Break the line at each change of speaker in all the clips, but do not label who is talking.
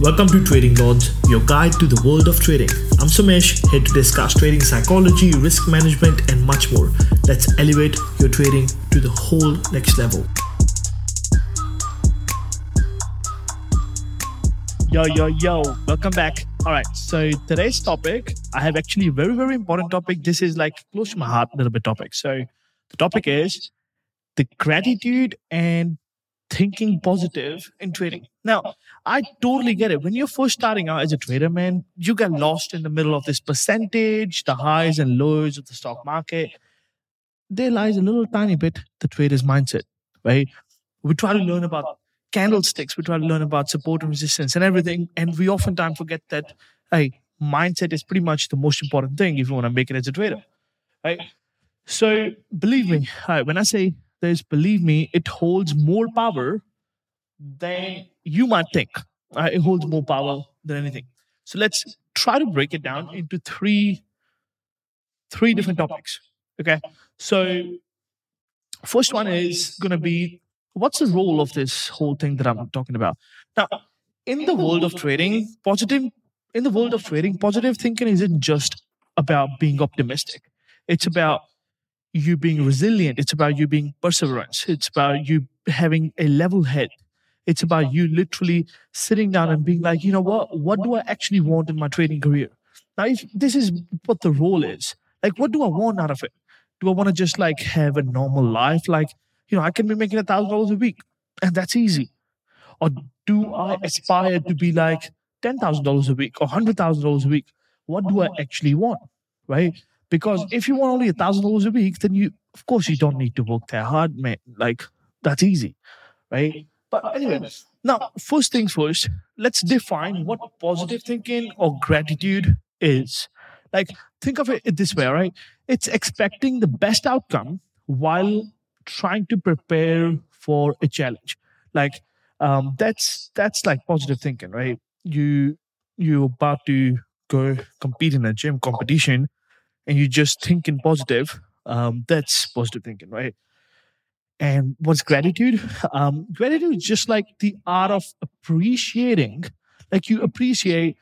Welcome to Trading Lords, your guide to the world of trading. I'm Somesh, here to discuss trading psychology, risk management, and much more. Let's elevate your trading to the whole next level. Yo, yo, yo, welcome back. All right, so today's topic, I have actually a very, very important topic. This is like close to my heart, a little bit topic. So the topic is the gratitude and thinking positive in trading. Now, I totally get it. When you're first starting out as a trader, man, you get lost in the middle of this percentage, the highs and lows of the stock market. There lies a little tiny bit the trader's mindset, right? We try to learn about candlesticks, we try to learn about support and resistance and everything. And we oftentimes forget that, hey, mindset is pretty much the most important thing if you want to make it as a trader, right? So believe me, right, when I say there's believe me, it holds more power than you might think. Uh, it holds more power than anything. So let's try to break it down into three three different topics. Okay. So first one is going to be what's the role of this whole thing that I'm talking about? Now, in the world of trading, positive in the world of trading, positive thinking isn't just about being optimistic. It's about you being resilient. It's about you being perseverance. It's about you having a level head. It's about you literally sitting down and being like, you know what? What do I actually want in my trading career? Now, if this is what the role is, like, what do I want out of it? Do I want to just like have a normal life? Like, you know, I can be making a thousand dollars a week and that's easy. Or do I aspire to be like $10,000 a week or $100,000 a week? What do I actually want? Right? Because if you want only a thousand dollars a week, then you, of course, you don't need to work that hard, man. Like that's easy, right? But anyway, now first things first, let's define what positive thinking or gratitude is. Like think of it this way, right? It's expecting the best outcome while trying to prepare for a challenge. Like um, that's that's like positive thinking, right? You you're about to go compete in a gym competition and you just thinking positive, um, that's positive thinking, right? And what's gratitude? Um, gratitude is just like the art of appreciating, like you appreciate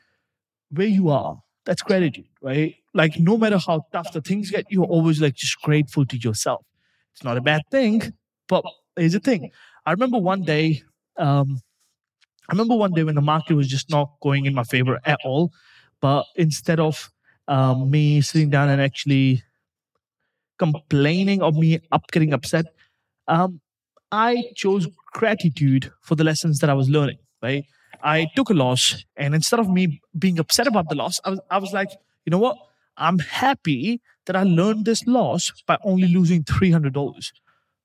where you are. That's gratitude, right? Like no matter how tough the things get, you're always like just grateful to yourself. It's not a bad thing, but here's the thing. I remember one day, um, I remember one day when the market was just not going in my favor at all. But instead of um, me sitting down and actually complaining or me up getting upset, um, I chose gratitude for the lessons that I was learning. Right, I took a loss, and instead of me being upset about the loss, I was, I was like, you know what? I'm happy that I learned this loss by only losing three hundred dollars.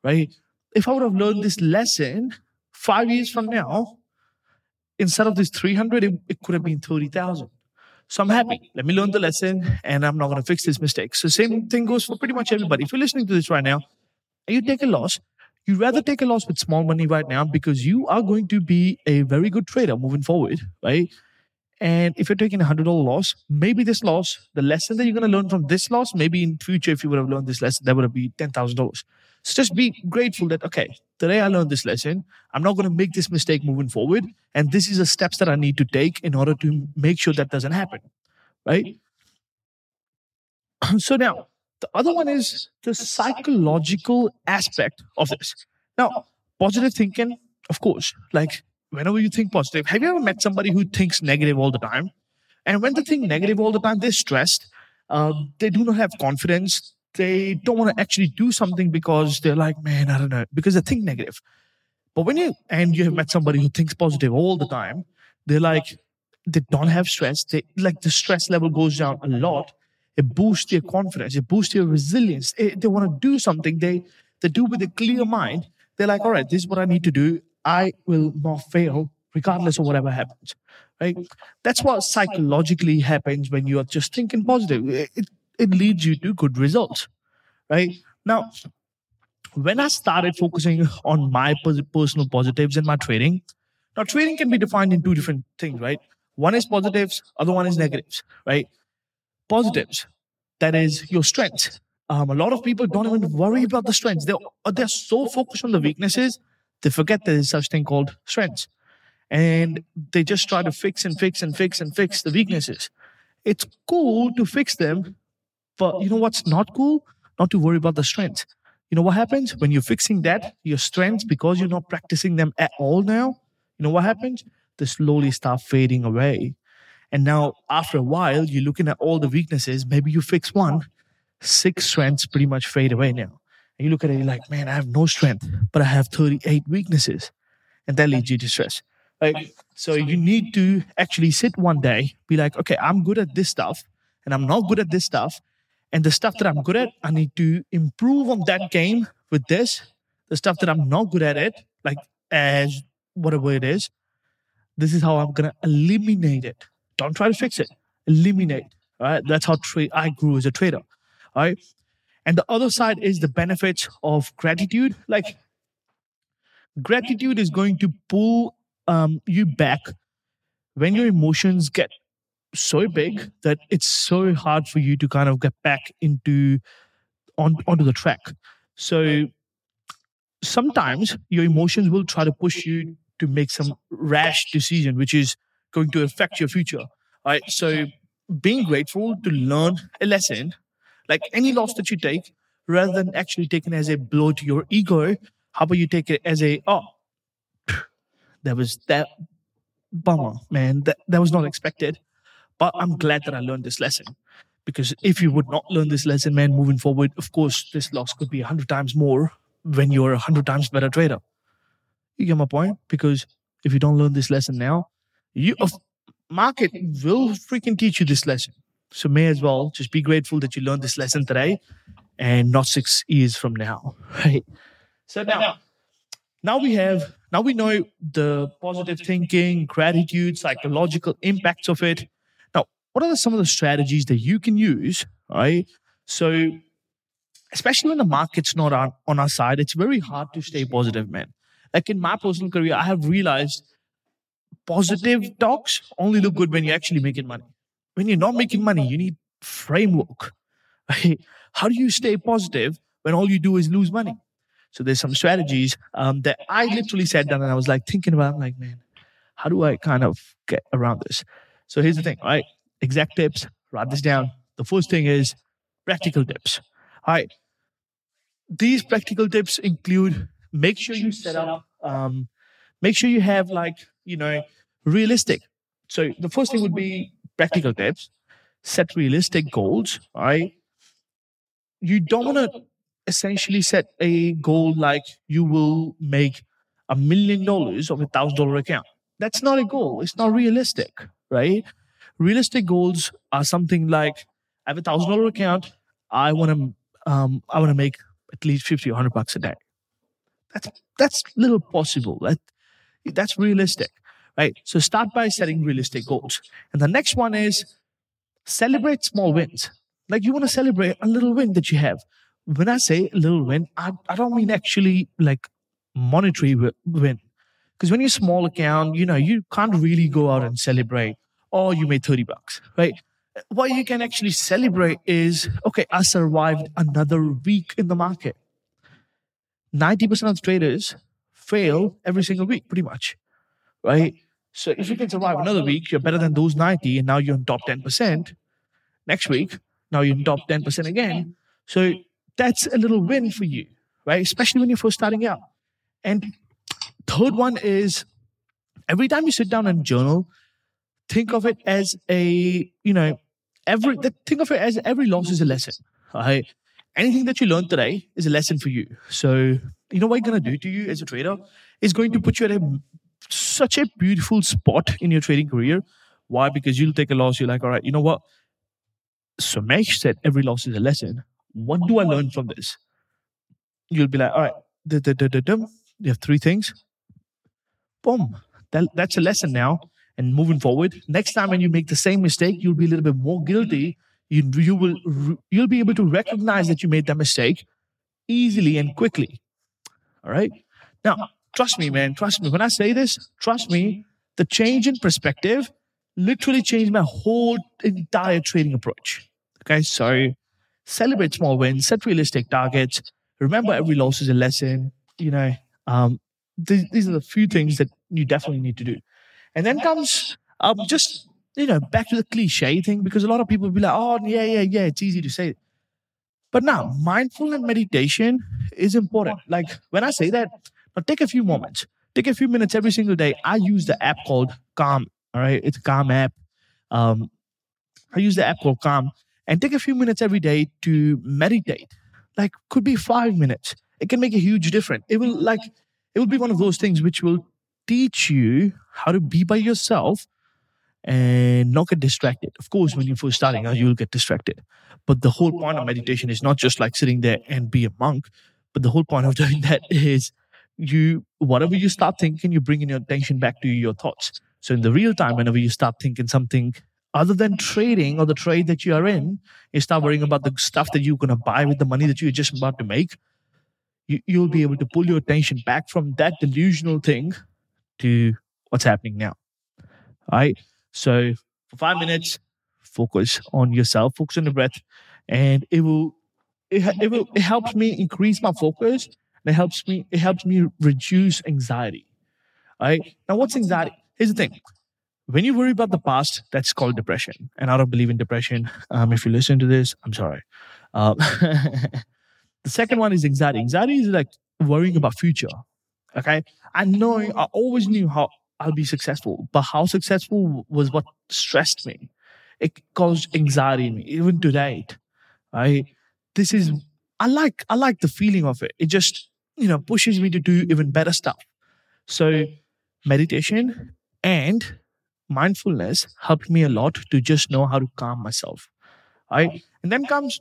Right? If I would have learned this lesson five years from now, instead of this three hundred, it, it could have been thirty thousand. So I'm happy. Let me learn the lesson and I'm not going to fix this mistake. So same thing goes for pretty much everybody. If you're listening to this right now and you take a loss, you'd rather take a loss with small money right now because you are going to be a very good trader moving forward, right? And if you're taking a hundred dollar loss, maybe this loss, the lesson that you're going to learn from this loss, maybe in future, if you would have learned this lesson, that would have been ten thousand dollars. So just be grateful that, okay, today I learned this lesson. I'm not going to make this mistake moving forward. And this is the steps that I need to take in order to make sure that doesn't happen. Right? So now, the other one is the psychological aspect of this. Now, positive thinking, of course, like whenever you think positive, have you ever met somebody who thinks negative all the time? And when they think negative all the time, they're stressed. Uh, they do not have confidence they don't want to actually do something because they're like, man, I don't know, because they think negative. But when you and you have met somebody who thinks positive all the time, they're like, they don't have stress. They like the stress level goes down a lot. It boosts their confidence. It boosts their resilience. It, they want to do something. They they do with a clear mind. They're like, all right, this is what I need to do. I will not fail regardless of whatever happens. Right? That's what psychologically happens when you are just thinking positive. It, it leads you to good results, right? Now, when I started focusing on my personal positives in my trading, now trading can be defined in two different things, right? One is positives, other one is negatives, right? Positives, that is your strengths. Um, a lot of people don't even worry about the strengths. They're, they're so focused on the weaknesses, they forget there is such thing called strengths. and they just try to fix and fix and fix and fix the weaknesses. It's cool to fix them, but you know what's not cool? Not to worry about the strengths. You know what happens when you're fixing that, your strengths, because you're not practicing them at all now? You know what happens? They slowly start fading away. And now, after a while, you're looking at all the weaknesses. Maybe you fix one, six strengths pretty much fade away now. And you look at it, you're like, man, I have no strength, but I have 38 weaknesses. And that leads you to stress. Right? So you need to actually sit one day, be like, okay, I'm good at this stuff, and I'm not good at this stuff. And the stuff that I'm good at, I need to improve on that game with this. The stuff that I'm not good at it, like as whatever it is, this is how I'm gonna eliminate it. Don't try to fix it. Eliminate. Right. That's how tra- I grew as a trader. Right. And the other side is the benefits of gratitude. Like gratitude is going to pull um, you back when your emotions get so big that it's so hard for you to kind of get back into on onto the track. So sometimes your emotions will try to push you to make some rash decision, which is going to affect your future. Right. So being grateful to learn a lesson, like any loss that you take, rather than actually taking as a blow to your ego, how about you take it as a oh, that was that bummer, man. That that was not expected. But I'm glad that I learned this lesson. Because if you would not learn this lesson, man, moving forward, of course, this loss could be a hundred times more when you're a hundred times better trader. You get my point? Because if you don't learn this lesson now, you a market will freaking teach you this lesson. So may as well just be grateful that you learned this lesson today and not six years from now. Right. So now now we have now we know the positive thinking, gratitude, psychological impacts of it. What are some of the strategies that you can use? Right. So especially when the market's not on, on our side, it's very hard to stay positive, man. Like in my personal career, I have realized positive talks only look good when you're actually making money. When you're not making money, you need framework. Right? How do you stay positive when all you do is lose money? So there's some strategies um, that I literally sat down and I was like thinking about. I'm like, man, how do I kind of get around this? So here's the thing, right? Exact tips. Write this down. The first thing is practical tips. All right. These practical tips include make sure you set up um, make sure you have like you know realistic so the first thing would be practical tips set realistic goals All right. you don't want to essentially set a goal like you will make a million dollars of a thousand dollar account that's not a goal it's not realistic right realistic goals are something like i have a thousand dollar account i want to um, i want to make at least 50 or 100 bucks a day that's that's little possible. That that's realistic, right? So start by setting realistic goals, and the next one is celebrate small wins. Like you want to celebrate a little win that you have. When I say little win, I, I don't mean actually like monetary win. Because when you're small account, you know, you can't really go out and celebrate, oh, you made 30 bucks, right? What you can actually celebrate is, okay, I survived another week in the market. 90% of traders fail every single week, pretty much. Right? So if you can survive another week, you're better than those 90, and now you're in top 10%. Next week, now you're in top 10% again. So that's a little win for you, right? Especially when you're first starting out. And third one is every time you sit down and journal, think of it as a, you know, every think of it as every loss is a lesson. Right? anything that you learned today is a lesson for you. So, you know what I'm going to do to you as a trader is going to put you at a such a beautiful spot in your trading career. Why? Because you'll take a loss. You're like, all right, you know what? Somesh said every loss is a lesson. What do I learn from this? You'll be like, all right, you have three things. Boom. That, that's a lesson now. And moving forward, next time when you make the same mistake, you'll be a little bit more guilty. You, you will you'll be able to recognize that you made that mistake easily and quickly. All right? Now trust me man trust me. When i say this trust me the change in perspective literally changed my whole entire trading approach. Okay? So celebrate small wins set realistic targets remember every loss is a lesson you know um, th- these are the few things that you definitely need to do And then comes um, just, you know, back to the cliche thing because a lot of people be like, oh, yeah, yeah, yeah, it's easy to say. But now, mindfulness meditation is important. Like when I say that, take a few moments, take a few minutes every single day. I use the app called Calm. All right, it's Calm app. Um, I use the app called Calm and take a few minutes every day to meditate. Like could be five minutes. It can make a huge difference. It will like it will be one of those things which will teach you how to be by yourself and not get distracted. Of course, when you're first starting out, you'll get distracted. But the whole point of meditation is not just like sitting there and be a monk, but the whole point of doing that is you, whatever you start thinking, you're bringing your attention back to your thoughts. So in the real time, whenever you start thinking something other than trading or the trade that you are in, you start worrying about the stuff that you're going to buy with the money that you're just about to make. You, you'll be able to pull your attention back from that delusional thing to what's happening now. All right. So for five minutes, focus on yourself, focus on the breath, and it will it, it will it helps me increase my focus. And it helps me it helps me reduce anxiety. All right. Now, what's anxiety? Here's the thing. When you worry about the past, that's called depression. And I don't believe in depression. Um, if you listen to this, I'm sorry. Uh, the second one is anxiety. Anxiety is like worrying about future. Okay. And knowing mm-hmm. I always knew how I'll be successful, but how successful was what stressed me. It caused anxiety in me, even today. Right. This is mm-hmm. I like I like the feeling of it. It just, you know, pushes me to do even better stuff. So meditation and mindfulness helped me a lot to just know how to calm myself. Right. And then comes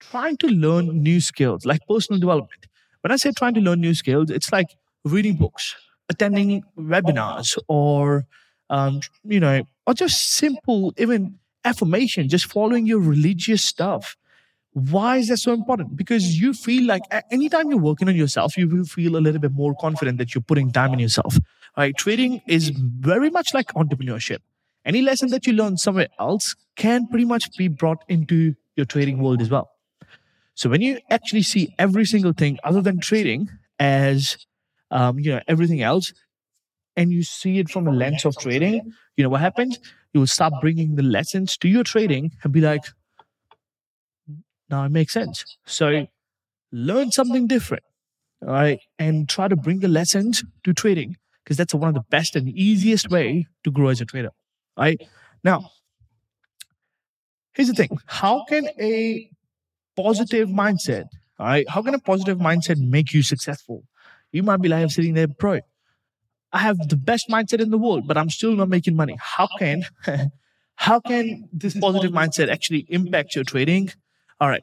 trying to learn new skills like personal development. When I say trying to learn new skills, it's like reading books, attending webinars, or um, you know, or just simple even affirmation, just following your religious stuff. Why is that so important? Because you feel like anytime you're working on yourself, you will feel a little bit more confident that you're putting time in yourself. Right? Trading is very much like entrepreneurship. Any lesson that you learn somewhere else can pretty much be brought into your trading world as well. So when you actually see every single thing other than trading as um, you know everything else, and you see it from a lens of trading, you know what happens? You will start bringing the lessons to your trading and be like, now it makes sense. So learn something different, all right, and try to bring the lessons to trading because that's one of the best and easiest way to grow as a trader, right? Now, here's the thing: how can a positive mindset. All right. How can a positive mindset make you successful? You might be like, I'm sitting there, bro. I have the best mindset in the world, but I'm still not making money. How can how can this positive mindset actually impact your trading? All right.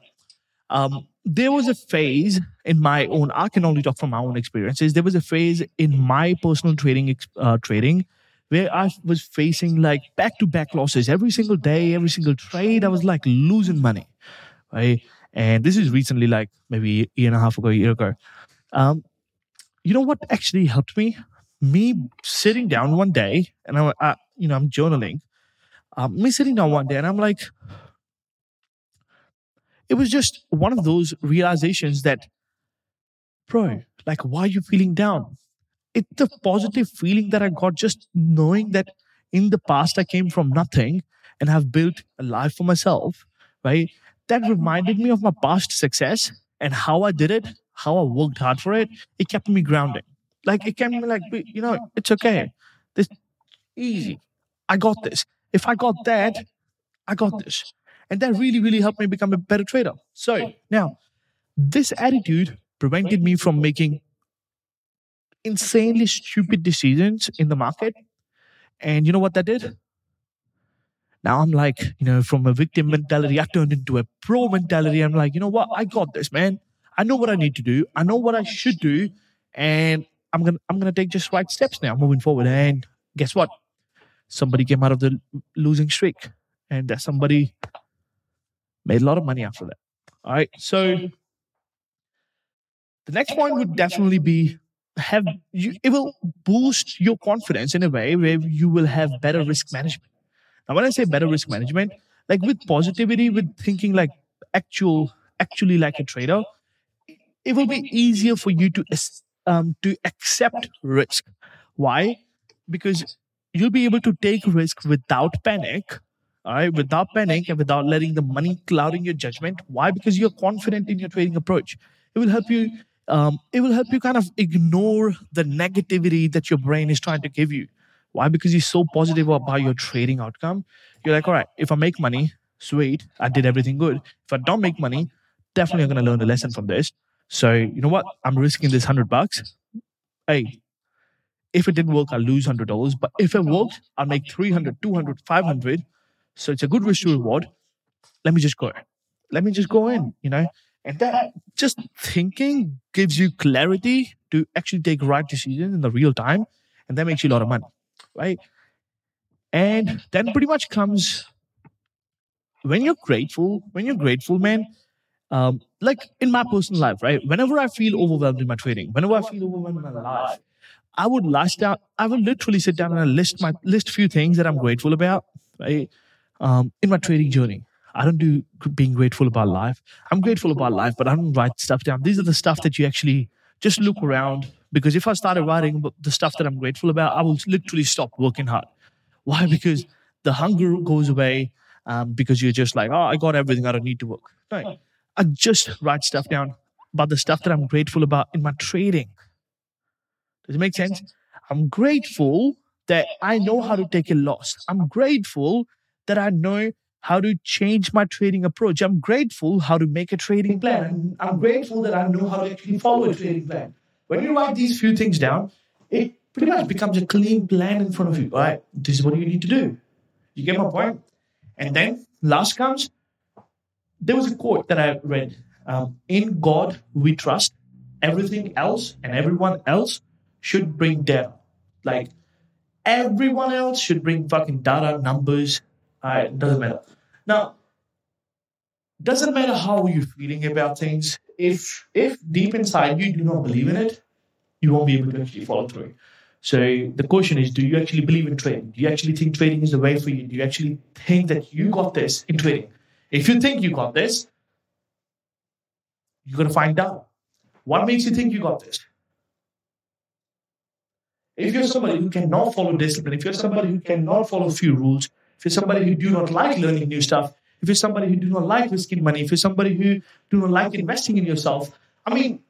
Um, there was a phase in my own. I can only talk from my own experiences. There was a phase in my personal trading uh, trading where I was facing like back to back losses every single day, every single trade. I was like losing money, right? And this is recently, like maybe a year and a half ago, a year ago. Um, you know what actually helped me? Me sitting down one day, and I, I you know, I'm journaling. Um, me sitting down one day, and I'm like, it was just one of those realizations that, bro, like, why are you feeling down? It's the positive feeling that I got just knowing that in the past I came from nothing and have built a life for myself, right? That reminded me of my past success and how I did it, how I worked hard for it. It kept me grounding. Like it kept me like, you know, it's okay. This easy. I got this. If I got that, I got this. And that really, really helped me become a better trader. So now, this attitude prevented me from making insanely stupid decisions in the market. And you know what that did? Now I'm like, you know, from a victim mentality, I turned into a pro mentality. I'm like, you know what? I got this, man. I know what I need to do. I know what I should do. And I'm gonna I'm gonna take just right steps now moving forward. And guess what? Somebody came out of the losing streak. And that somebody made a lot of money after that. All right. So the next point would definitely be have you it will boost your confidence in a way where you will have better risk management now, when I say better risk management, like with positivity, with thinking like actual, actually like a trader, it will be easier for you to um, to accept risk. Why? Because you'll be able to take risk without panic all right without panic and without letting the money clouding your judgment. Why? Because you're confident in your trading approach. It will help you um, it will help you kind of ignore the negativity that your brain is trying to give you why because you're so positive about your trading outcome you're like all right if i make money sweet i did everything good if i don't make money definitely i'm going to learn a lesson from this so you know what i'm risking this 100 bucks hey if it didn't work i'll lose $100 but if it worked i'll make 300 200 500 so it's a good risk to reward. Let me just go. Let me just go in, you know? And that just thinking gives you clarity to actually take right decisions in the real time. And that makes you a lot of money, right? And then pretty much comes when you're grateful, when you're grateful, man, um, like in my personal life, right? Whenever I feel overwhelmed in my trading, whenever I feel overwhelmed in my life, I would last down, I would literally sit down and I list my list few things that I'm grateful about, right? um, in my trading journey. I don't do being grateful about life. I'm grateful about life, but I don't write stuff down. These are the stuff that you actually just look around. Because if I started writing the stuff that I'm grateful about, I will literally stop working hard. Why? Because the hunger goes away. Um, because you're just like, oh, I got everything. I don't need to work. No, I just write stuff down about the stuff that I'm grateful about in my trading. Does it make sense? I'm grateful that I know how to take a loss. I'm grateful that I know how to change my trading approach. I'm grateful how to make a trading plan. I'm grateful that I know how to actually follow a trading plan. When you write these few things down, it pretty much becomes a clean plan in front of you. All right, this is what you need to do. You get my point? And then last comes, there was a quote that I read um, In God we trust, everything else and everyone else should bring data. Like everyone else should bring fucking data, numbers, it doesn't matter. Now, doesn't matter how you're feeling about things. If if deep inside you do not believe in it, you won't be able to actually follow through. So the question is, do you actually believe in trading? Do you actually think trading is the way for you? Do you actually think that you got this in trading? If you think you got this, you're gonna find out. What makes you think you got this? If you're somebody who cannot follow discipline, if you're somebody who cannot follow a few rules, if you're somebody who do not like learning new stuff, if you're somebody who do not like risking money, if you're somebody who do not like investing in yourself, I mean,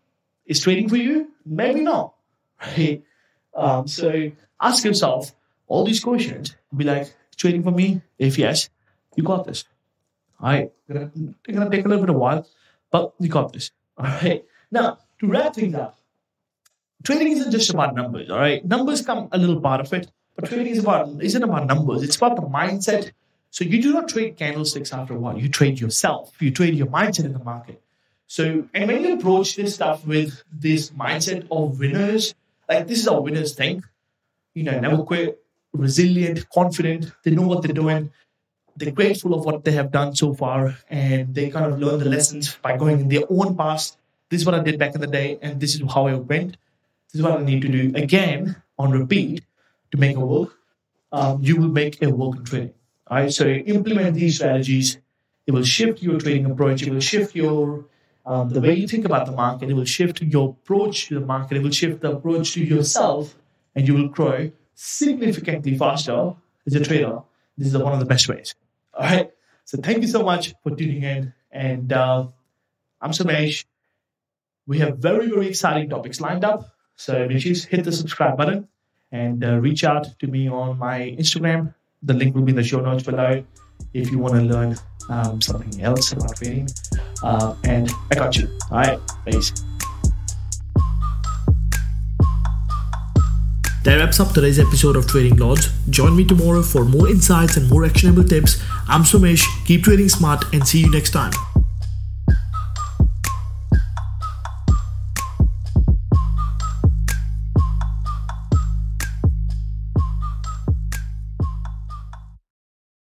is trading for you? Maybe not. Right? Um, so ask yourself all these questions. Be like, trading for me? If yes, you got this. All right. It's gonna take a little bit of while, but you got this. All right. Now, to wrap things up, trading isn't just about numbers. All right. Numbers come a little part of it, but trading is about isn't about numbers. It's about the mindset. So you do not trade candlesticks after a while. You trade yourself. You trade your mindset in the market. So and when you approach this stuff with this mindset of winners, like this is how winners think. You know, never quit, resilient, confident. They know what they're doing. They're grateful of what they have done so far, and they kind of learn the lessons by going in their own past. This is what I did back in the day, and this is how I went. This is what I need to do again on repeat to make it work, um, you will make a work in trading. Right, so implement these strategies. It will shift your trading approach. It will shift your um, the way you think about the market. It will shift your approach to the market. It will shift the approach to yourself, and you will grow significantly faster as a trader. This is one of the best ways. All right. So thank you so much for tuning in, and uh, I'm Somesh. We have very very exciting topics lined up. So you hit the subscribe button and uh, reach out to me on my Instagram. The link will be in the show notes below if you want to learn um, something else about trading. Uh, and I got you. All right, peace. That wraps up today's episode of Trading Lords. Join me tomorrow for more insights and more actionable tips. I'm Somesh. Keep trading smart and see you next time.